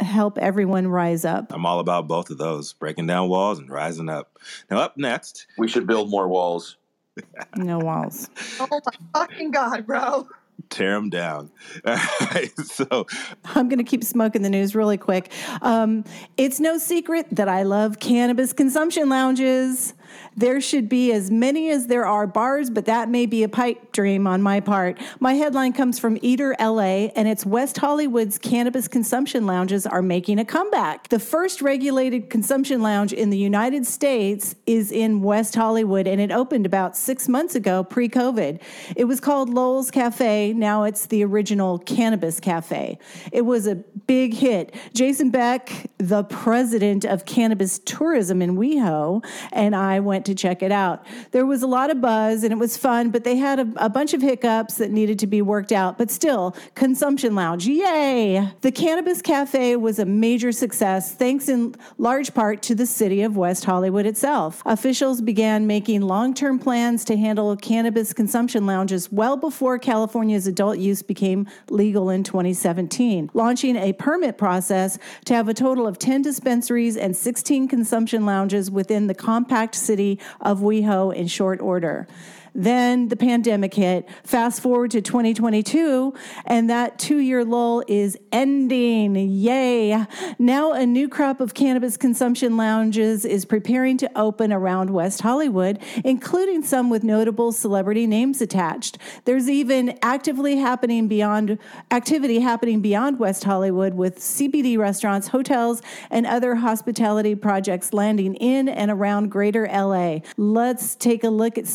help everyone rise up. I'm all about both of those, breaking down walls and rising up. Now, up next, We should build more walls. No walls. Oh my fucking God, bro. tear them down. All right, so I'm going to keep smoking the news really quick. Um, it's no secret that I love cannabis consumption lounges. There should be as many as there are bars, but that may be a pipe dream on my part. My headline comes from Eater LA, and it's West Hollywood's cannabis consumption lounges are making a comeback. The first regulated consumption lounge in the United States is in West Hollywood, and it opened about six months ago, pre COVID. It was called Lowell's Cafe. Now it's the original Cannabis Cafe. It was a big hit. Jason Beck, the president of cannabis tourism in WeHo, and I went to check it out. There was a lot of buzz and it was fun, but they had a, a bunch of hiccups that needed to be worked out. But still, consumption lounge, yay! The Cannabis Cafe was a major success thanks in large part to the city of West Hollywood itself. Officials began making long term plans to handle cannabis consumption lounges well before California's adult use became legal in 2017, launching a permit process to have a total of 10 dispensaries and 16 consumption lounges within the compact city of WeHo in short order. Then the pandemic hit. Fast forward to 2022, and that two year lull is ending. Yay. Now, a new crop of cannabis consumption lounges is preparing to open around West Hollywood, including some with notable celebrity names attached. There's even actively happening beyond activity happening beyond West Hollywood with CBD restaurants, hotels, and other hospitality projects landing in and around greater LA. Let's take a look at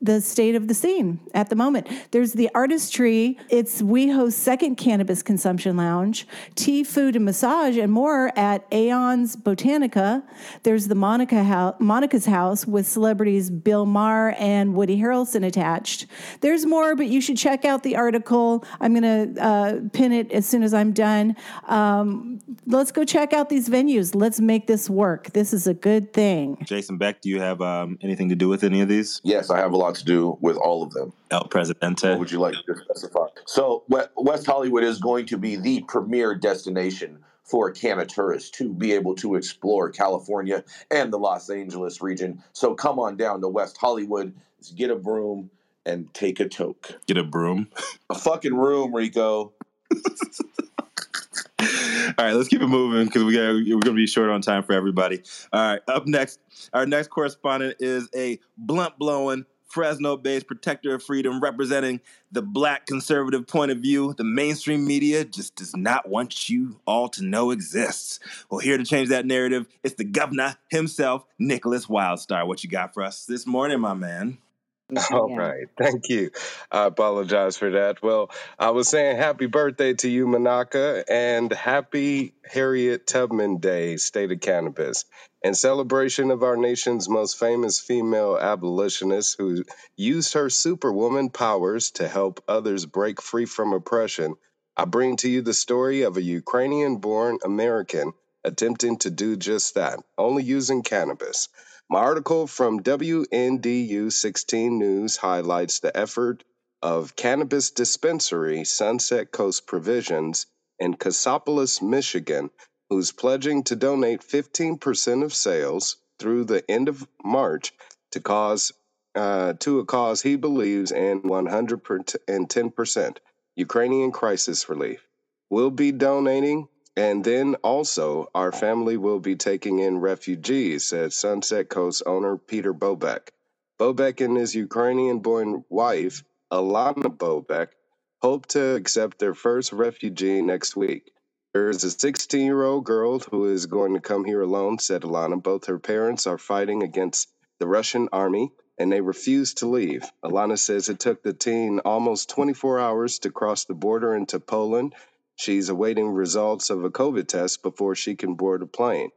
the state of the scene at the moment. There's the Artistry. It's WeHo's second cannabis consumption lounge. Tea, food, and massage, and more at Aeon's Botanica. There's the Monica house, Monica's house with celebrities Bill Maher and Woody Harrelson attached. There's more, but you should check out the article. I'm going to uh, pin it as soon as I'm done. Um, let's go check out these venues. Let's make this work. This is a good thing. Jason Beck, do you have um, anything to do with any of these? Yes, I have a lot to do with all of them. El Presidente. What would you like to specify? So, West Hollywood is going to be the premier destination for Canna tourists to be able to explore California and the Los Angeles region. So, come on down to West Hollywood, get a broom, and take a toke. Get a broom. A fucking room, Rico. All right, let's keep it moving because we got we're gonna be short on time for everybody. All right, up next, our next correspondent is a blunt blowing, Fresno based protector of freedom, representing the black conservative point of view the mainstream media just does not want you all to know exists. Well, here to change that narrative, it's the governor himself, Nickolas Wildstar. What you got for us this morning, my man? All right. Thank you. I apologize for that. Well, I was saying happy birthday to you, Menaka, and happy Harriet Tubman Day, State of Cannabis. In celebration of our nation's most famous female abolitionist who used her superwoman powers to help others break free from oppression, I bring to you the story of a Ukrainian born American attempting to do just that, only using cannabis. My article from WNDU 16 News highlights the effort of cannabis dispensary Sunset Coast Provisions in Cassopolis, Michigan, who's pledging to donate 15% of sales through the end of March to cause uh, to a cause he believes in 110% Ukrainian crisis relief. We'll be donating and then also, our family will be taking in refugees, said Sunset Coast owner Peter Bobek. Bobek and his Ukrainian born wife, Alana Bobek, hope to accept their first refugee next week. There is a 16 year old girl who is going to come here alone, said Alana. Both her parents are fighting against the Russian army and they refuse to leave. Alana says it took the teen almost 24 hours to cross the border into Poland She's awaiting results of a COVID test before she can board a plane.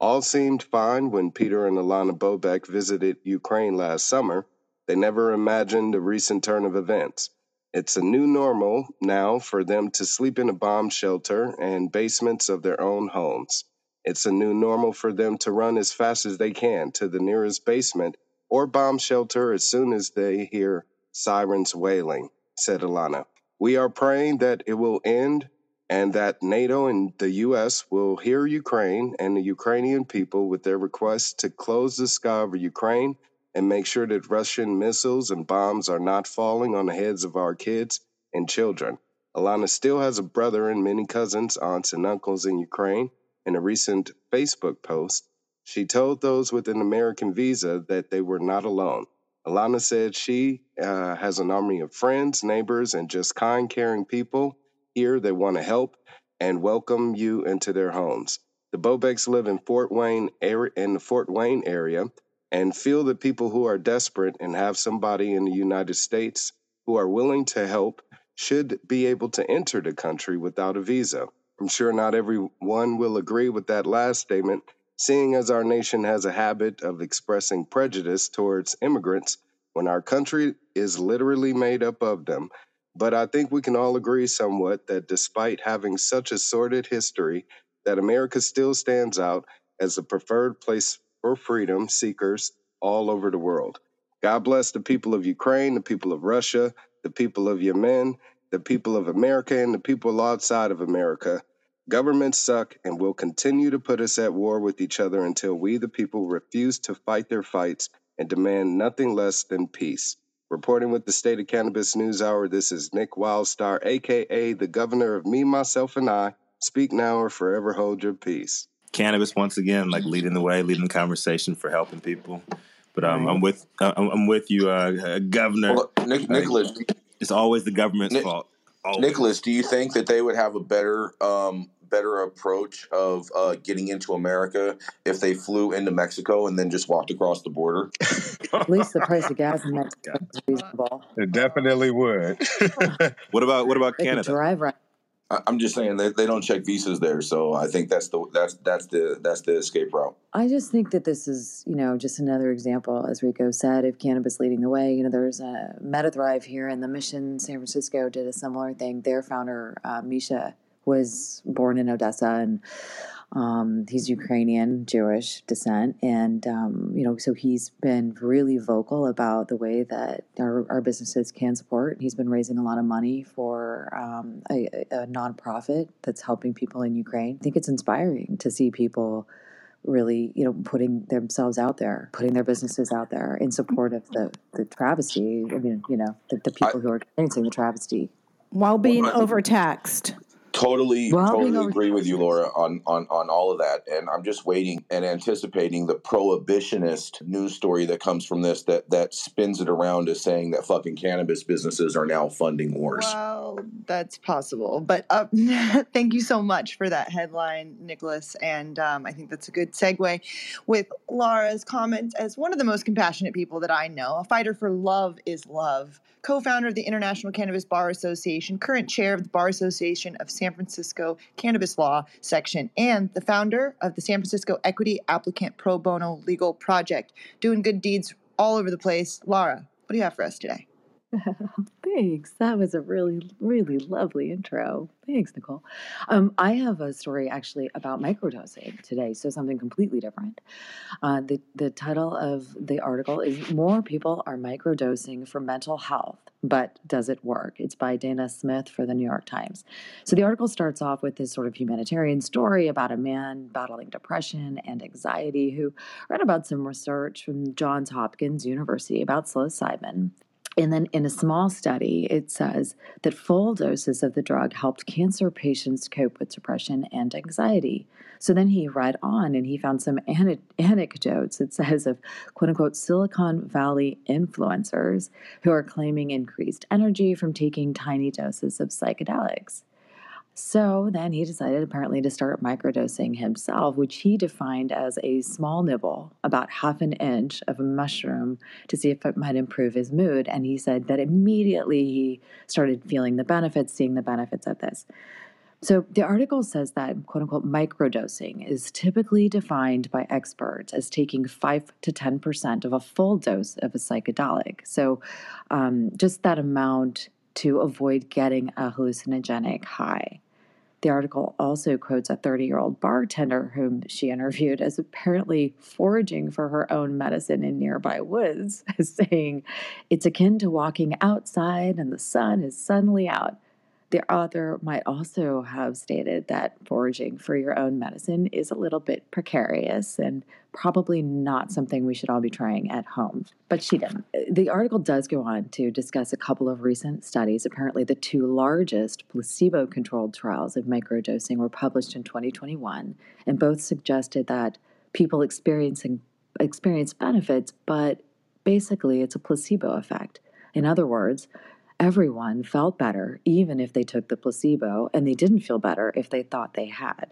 All seemed fine when Peter and Alana Bobek visited Ukraine last summer. They never imagined a recent turn of events. It's a new normal now for them to sleep in a bomb shelter and basements of their own homes. It's a new normal for them to run as fast as they can to the nearest basement or bomb shelter as soon as they hear sirens wailing, said Alana. We are praying that it will end and that NATO and the U.S. will hear Ukraine and the Ukrainian people with their request to close the sky over Ukraine and make sure that Russian missiles and bombs are not falling on the heads of our kids and children. Alana still has a brother and many cousins, aunts, and uncles in Ukraine. In a recent Facebook post, she told those with an American visa that they were not alone. Alana said she uh, has an army of friends, neighbors, and just kind, caring people here they want to help and welcome you into their homes. The Bobeks live in Fort Wayne area, in the Fort Wayne area and feel that people who are desperate and have somebody in the United States who are willing to help should be able to enter the country without a visa. I'm sure not everyone will agree with that last statement, seeing as our nation has a habit of expressing prejudice towards immigrants when our country is literally made up of them but I think we can all agree somewhat that despite having such a sordid history, that America still stands out as the preferred place for freedom seekers all over the world. God bless the people of Ukraine, the people of Russia, the people of Yemen, the people of America, and the people outside of America. Governments suck and will continue to put us at war with each other until we, the people, refuse to fight their fights and demand nothing less than peace. Reporting with the State of Cannabis News Hour, this is Nick Wildstar, aka the governor of Me, Myself, and I. Speak now or forever hold your peace. Cannabis once again, like leading the way, leading the conversation for helping people. But um, I'm with I'm, I'm with you, uh, uh Governor. Well, Nick, Nickolas, it's always the government's Nick, fault. Always. Nickolas, do you think that they would have a better um, better approach of uh, getting into America if they flew into Mexico and then just walked across the border? At least the price of gas in Mexico is reasonable. It definitely would. what about what about They could Canada? drive right. I'm just saying they, they don't check visas there, so I think that's the that's that's the that's the escape route. I just think that this is, you know, just another example, as Rico said, of cannabis leading the way. You know, there's a MetaThrive here in the Mission San Francisco did a similar thing. Their founder, uh, Misha, was born in Odessa and um, he's Ukrainian Jewish descent, and um, you know, so he's been really vocal about the way that our, our businesses can support. He's been raising a lot of money for um, a, a nonprofit that's helping people in Ukraine. I think it's inspiring to see people really, you know, putting themselves out there, putting their businesses out there in support of the the travesty. I mean, you know, the, the people who are experiencing the travesty. While being overtaxed. Totally, Well, totally over agree with you, Lara, on, on on all of that. And I'm just waiting and anticipating the prohibitionist news story that comes from this that that spins it around as saying that fucking cannabis businesses are now funding wars. Well, that's possible. But uh, thank you so much for that headline, Nickolas. And um, I think that's a good segue with Lara's comments as one of the most compassionate people that I know, a fighter for love is love, co founder of the International Cannabis Bar Association, current chair of the Bar Association of San Francisco Cannabis Law Section, and the founder of the San Francisco Equity Applicant Pro Bono Legal Project, doing good deeds all over the place. Lara, what do you have for us today? Thanks. That was a really, really lovely intro. Thanks, Nichole. Um, I have a story actually about microdosing today, so something completely different. Uh, the, the title of the article is More People Are Microdosing for Mental Health, but Does It Work? It's by Dana Smith for the New York Times. So the article starts off with this sort of humanitarian story about a man battling depression and anxiety who read about some research from Johns Hopkins University about psilocybin and then in a small study, it says that full doses of the drug helped cancer patients cope with depression and anxiety. So then he read on and he found some ane- anecdotes, it says, of quote unquote Silicon Valley influencers who are claiming increased energy from taking tiny doses of psychedelics. So then he decided apparently to start microdosing himself, which he defined as a small nibble, about half an inch of a mushroom, to see if it might improve his mood. And he said that immediately he started feeling the benefits, seeing the benefits of this. So the article says that quote unquote microdosing is typically defined by experts as taking 5 to 10% of a full dose of a psychedelic. So um, just that amount to avoid getting a hallucinogenic high. The article also quotes a 30 year old bartender whom she interviewed as apparently foraging for her own medicine in nearby woods, saying, It's akin to walking outside and the sun is suddenly out. The author might also have stated that foraging for your own medicine is a little bit precarious and probably not something we should all be trying at home. But she didn't. Uh, the article does go on to discuss a couple of recent studies. Apparently, the two largest placebo controlled trials of microdosing were published in 2021, and both suggested that people experiencing experience benefits, but basically it's a placebo effect. In other words, everyone felt better even if they took the placebo, and they didn't feel better if they thought they had.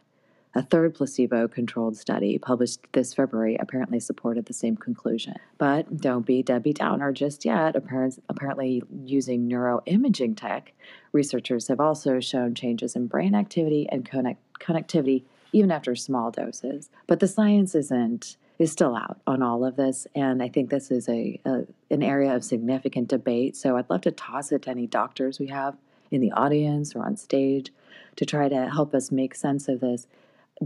A third placebo controlled study published this February apparently supported the same conclusion. But don't be Debbie Downer just yet. Apparently, using neuroimaging tech, researchers have also shown changes in brain activity and connect, connectivity even after small doses. But the science isn't is still out on all of this, and I think this is a, a an area of significant debate. So I'd love to toss it to any doctors we have in the audience or on stage to try to help us make sense of this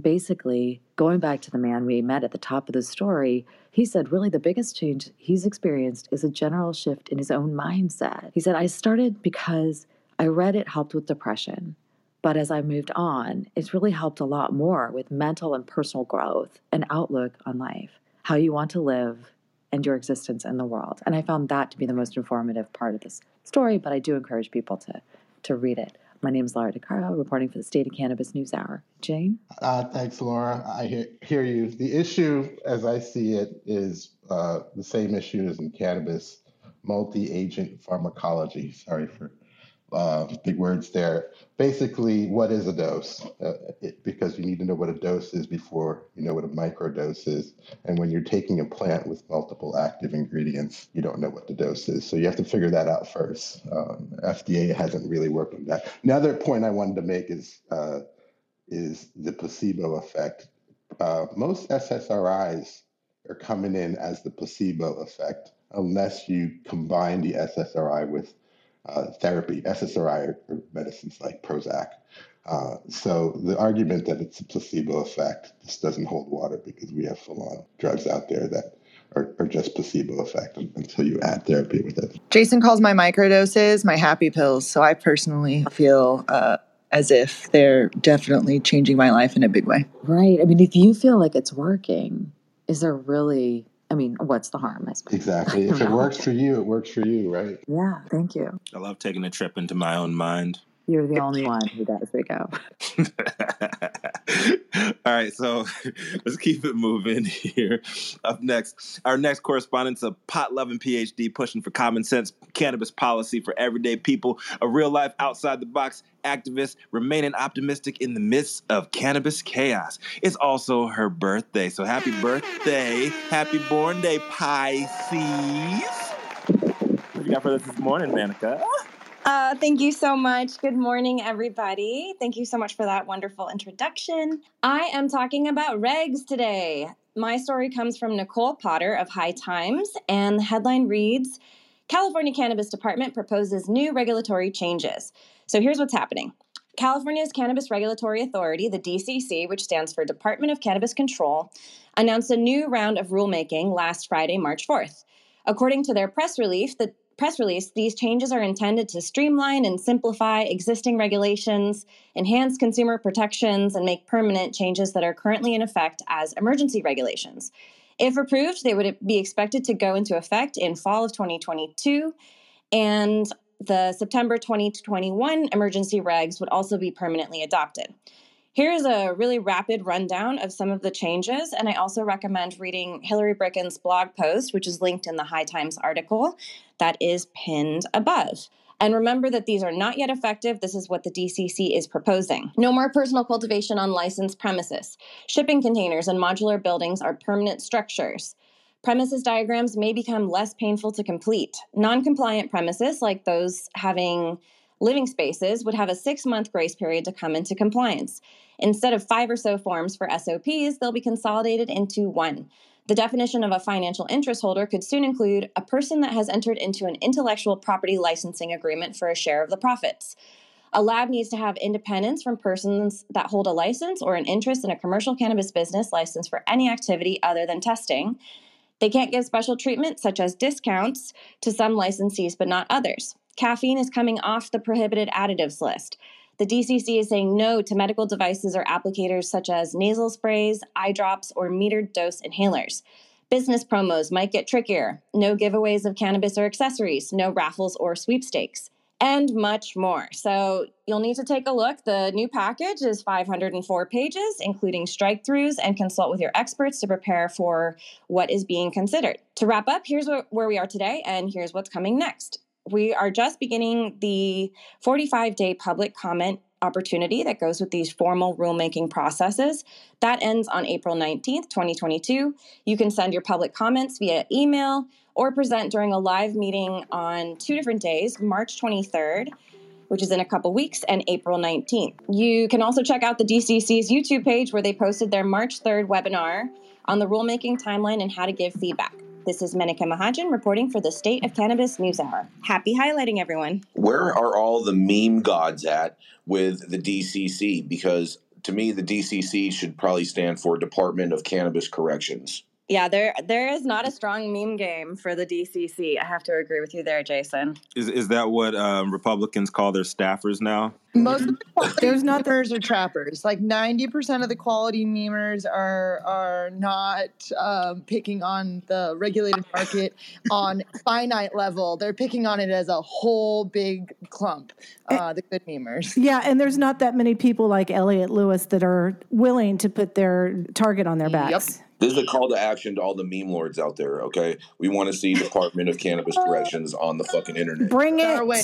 basically, going back to the man we met at the top of the story, he said really the biggest change he's experienced is a general shift in his own mindset. He said, I started because I read it helped with depression. But as I moved on, it's really helped a lot more with mental and personal growth and outlook on life, how you want to live, and your existence in the world. And I found that to be the most informative part of this story, but I do encourage people to, to read it. My name is Lara DeCaro, reporting for the State of Cannabis News Hour. Jane? Uh, thanks, Lara. I hear, hear you. The issue, as I see it, is uh, the same issue as in cannabis multi agent pharmacology. Sorry for uh, big words there. Basically, what is a dose? Uh, it, because you need to know what a dose is before you know what a microdose is. And when you're taking a plant with multiple active ingredients, you don't know what the dose is. So you have to figure that out first. Um, FDA hasn't really worked on that. Another point I wanted to make is uh, is the placebo effect. Uh, most SSRIs are coming in as the placebo effect unless you combine the SSRI with uh, therapy, SSRI or medicines like Prozac. Uh, so the argument that it's a placebo effect just doesn't hold water because we have full-on drugs out there that are, are just placebo effect until you add therapy with it. Jason calls my microdoses my happy pills. So I personally feel uh, as if they're definitely changing my life in a big way. Right. I mean, if you feel like it's working, is there really, I mean, what's the harm? I suppose. Exactly. If it works for you, it works for you, right? Yeah. Thank you. I love taking a trip into my own mind. You're the only one who does, Rico. All right, so let's keep it moving here. Up next, our next correspondent's a pot loving PhD pushing for common sense cannabis policy for everyday people, a real life outside the box activist remaining optimistic in the midst of cannabis chaos. It's also her birthday, so happy birthday, happy born day, Pisces. What you got for us this morning, Menaka? Uh, thank you so much. Good morning, everybody. Thank you so much for that wonderful introduction. I am talking about regs today. My story comes from Nicole Potter of High Times, and the headline reads California Cannabis Department proposes new regulatory changes. So here's what's happening. California's Cannabis Regulatory Authority, the DCC, which stands for Department of Cannabis Control, announced a new round of rulemaking last Friday, March 4th. According to their press release, the press release, these changes are intended to streamline and simplify existing regulations, enhance consumer protections, and make permanent changes that are currently in effect as emergency regulations. If approved, they would be expected to go into effect in fall of 2022, and the September 2021 emergency regs would also be permanently adopted. Here's a really rapid rundown of some of the changes, and I also recommend reading Hilary Bricken's blog post, which is linked in the High Times article that is pinned above. And remember that these are not yet effective. This is what the DCC is proposing. No more personal cultivation on licensed premises. Shipping containers and modular buildings are permanent structures. Premises diagrams may become less painful to complete. Non compliant premises, like those having living spaces would have a six month grace period to come into compliance. Instead of five or so forms for SOPs, they'll be consolidated into one. The definition of a financial interest holder could soon include a person that has entered into an intellectual property licensing agreement for a share of the profits. A lab needs to have independence from persons that hold a license or an interest in a commercial cannabis business license for any activity other than testing. They can't give special treatment, such as discounts, to some licensees but not others. Caffeine is coming off the prohibited additives list. The DCC is saying no to medical devices or applicators such as nasal sprays, eye drops, or metered dose inhalers. Business promos might get trickier. No giveaways of cannabis or accessories, no raffles or sweepstakes, and much more. So you'll need to take a look. The new package is 504 pages, including strike throughs, and consult with your experts to prepare for what is being considered. To wrap up, here's where we are today, and here's what's coming next we are just beginning the 45 day public comment opportunity that goes with these formal rulemaking processes. That ends on April 19th, 2022. You can send your public comments via email or present during a live meeting on two different days, March 23rd which is in a couple weeks, and April 19th. You can also check out the DCC's YouTube page where they posted their March 3rd webinar on the rulemaking timeline and how to give feedback. This is Menaka Mahajan reporting for the State of Cannabis News Hour. Happy highlighting, everyone. Where are all the meme gods at with the DCC? Because to me, the DCC should probably stand for Department of Cannabis Corrections. Yeah, there there is not a strong meme game for the DCC. I have to agree with you there, Jason. Is is that what um, Republicans call their staffers now? Most of the there's not memers are trappers. Like ninety percent of the quality memers are are not um, picking on the regulated market on finite level. They're picking on it as a whole big clump. Uh, the good memers. Yeah, and there's not that many people like Elliot Lewis that are willing to put their target on their backs. Yep. This is a call to action to all the meme lords out there. Okay, we want to see Department of Cannabis Corrections on the fucking internet. Bring it. Our way.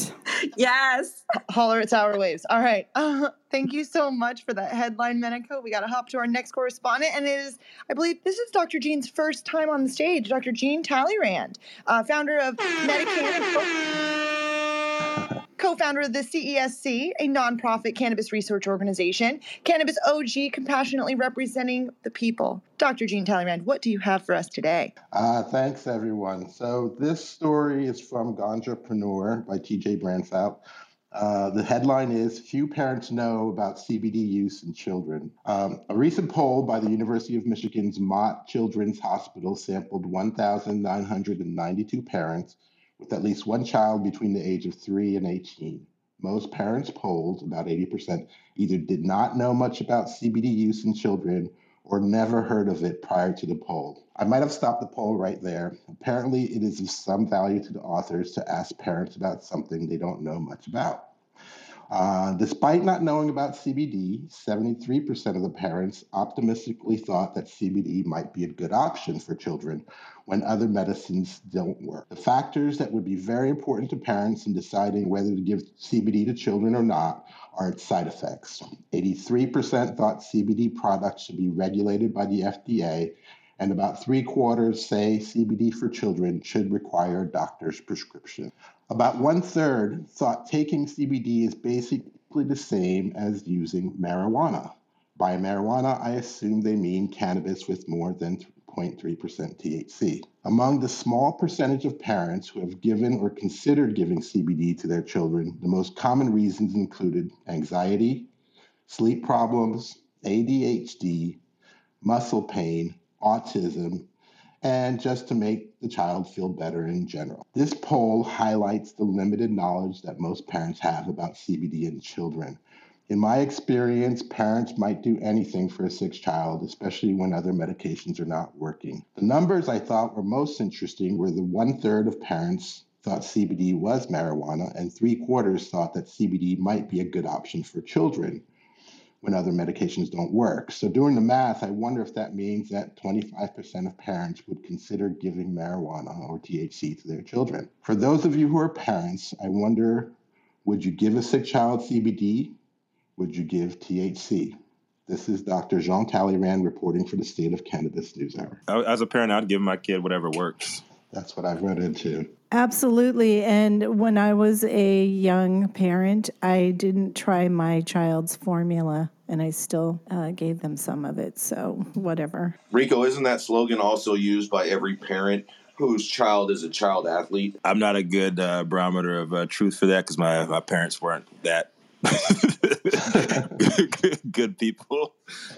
Yes. Holler at Sour Waves. All right. Uh, thank you so much for that headline, Menaka. We got to hop to our next correspondent, and it is, I believe, this is Dr. Jean's first time on the stage. Dr. Jean Talleyrand, uh, founder of MediCann co founder of the CESC, a nonprofit cannabis research organization, Cannabis OG, compassionately representing the people. Dr. Jean Talleyrand, what do you have for us today? Uh, thanks, everyone. So, this story is from Ganjapreneur by TJ Branshout. Uh, the headline is Few Parents Know About CBD Use in Children. Um, a recent poll by the University of Michigan's Mott Children's Hospital sampled 1,992 parents with at least one child between the age of 3 and 18. Most parents polled, about 80%, either did not know much about CBD use in children or never heard of it prior to the poll. I might have stopped the poll right there. Apparently, it is of some value to the authors to ask parents about something they don't know much about. Uh, despite not knowing about CBD, 73% of the parents optimistically thought that CBD might be a good option for children when other medicines don't work. The factors that would be very important to parents in deciding whether to give CBD to children or not are its side effects. 83% thought CBD products should be regulated by the FDA, and about three quarters say CBD for children should require a doctor's prescription. About one third thought taking CBD is basically the same as using marijuana. By marijuana, I assume they mean cannabis with more than 0.3% THC. Among the small percentage of parents who have given or considered giving CBD to their children, the most common reasons included anxiety, sleep problems, ADHD, muscle pain, autism, and just to make the child feel better in general. This poll highlights the limited knowledge that most parents have about CBD in children. In my experience, parents might do anything for a sick child, especially when other medications are not working. The numbers I thought were most interesting were the one third of parents thought CBD was marijuana, and three quarters thought that CBD might be a good option for children when other medications don't work. So, doing the math, I wonder if that means that 25% of parents would consider giving marijuana or THC to their children. For those of you who are parents, I wonder would you give a sick child CBD? Would you give THC? This is Dr. Jean Talleyrand reporting for the State of Cannabis News Hour. As a parent, I'd give my kid whatever works. That's what I've run into. Absolutely. And when I was a young parent, I didn't try my child's formula and I still uh, gave them some of it. So, whatever. Rico, isn't that slogan also used by every parent whose child is a child athlete? I'm not a good uh, barometer of uh, truth for that because my, my parents weren't that good, good people.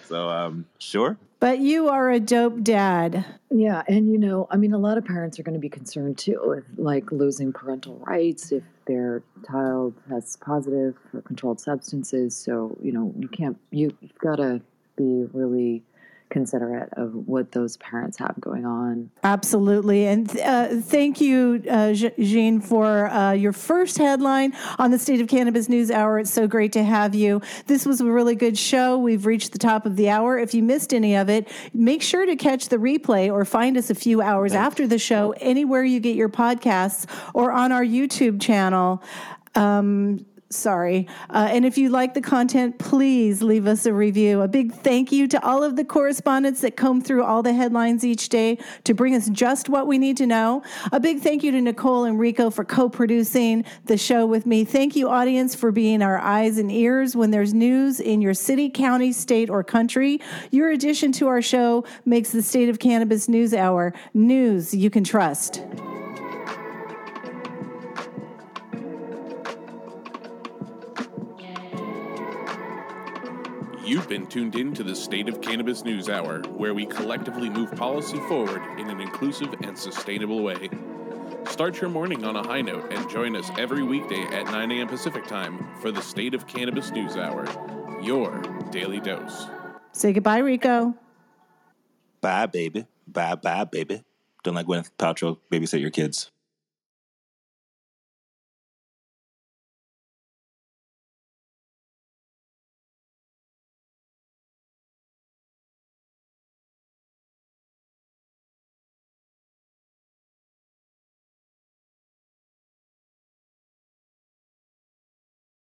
So, um, sure. But you are a dope dad. Yeah, and you know, I mean, a lot of parents are going to be concerned too with like losing parental rights if their child has positive for controlled substances. So you know, you can't. You, you've got to be really considerate of what those parents have going on. Absolutely. And uh, thank you, uh, Jean, for uh, your first headline on the State of Cannabis News Hour. It's so great to have you. This was a really good show. We've reached the top of the hour. If you missed any of it, make sure to catch the replay or find us a few hours Thanks. after the show anywhere you get your podcasts or on our YouTube channel. Um, Sorry. Uh, and if you like the content, please leave us a review. A big thank you to all of the correspondents that comb through all the headlines each day to bring us just what we need to know. A big thank you to Nichole and Rico for co producing the show with me. Thank you, audience, for being our eyes and ears when there's news in your city, county, state, or country. Your addition to our show makes the State of Cannabis News Hour news you can trust. You've been tuned in to the State of Cannabis News Hour, where we collectively move policy forward in an inclusive and sustainable way. Start your morning on a high note and join us every weekday at 9 a.m. Pacific Time for the State of Cannabis News Hour, your daily dose. Say goodbye, Rico. Bye, baby. Bye, bye, baby. Don't let Gwyneth Paltrow babysit your kids.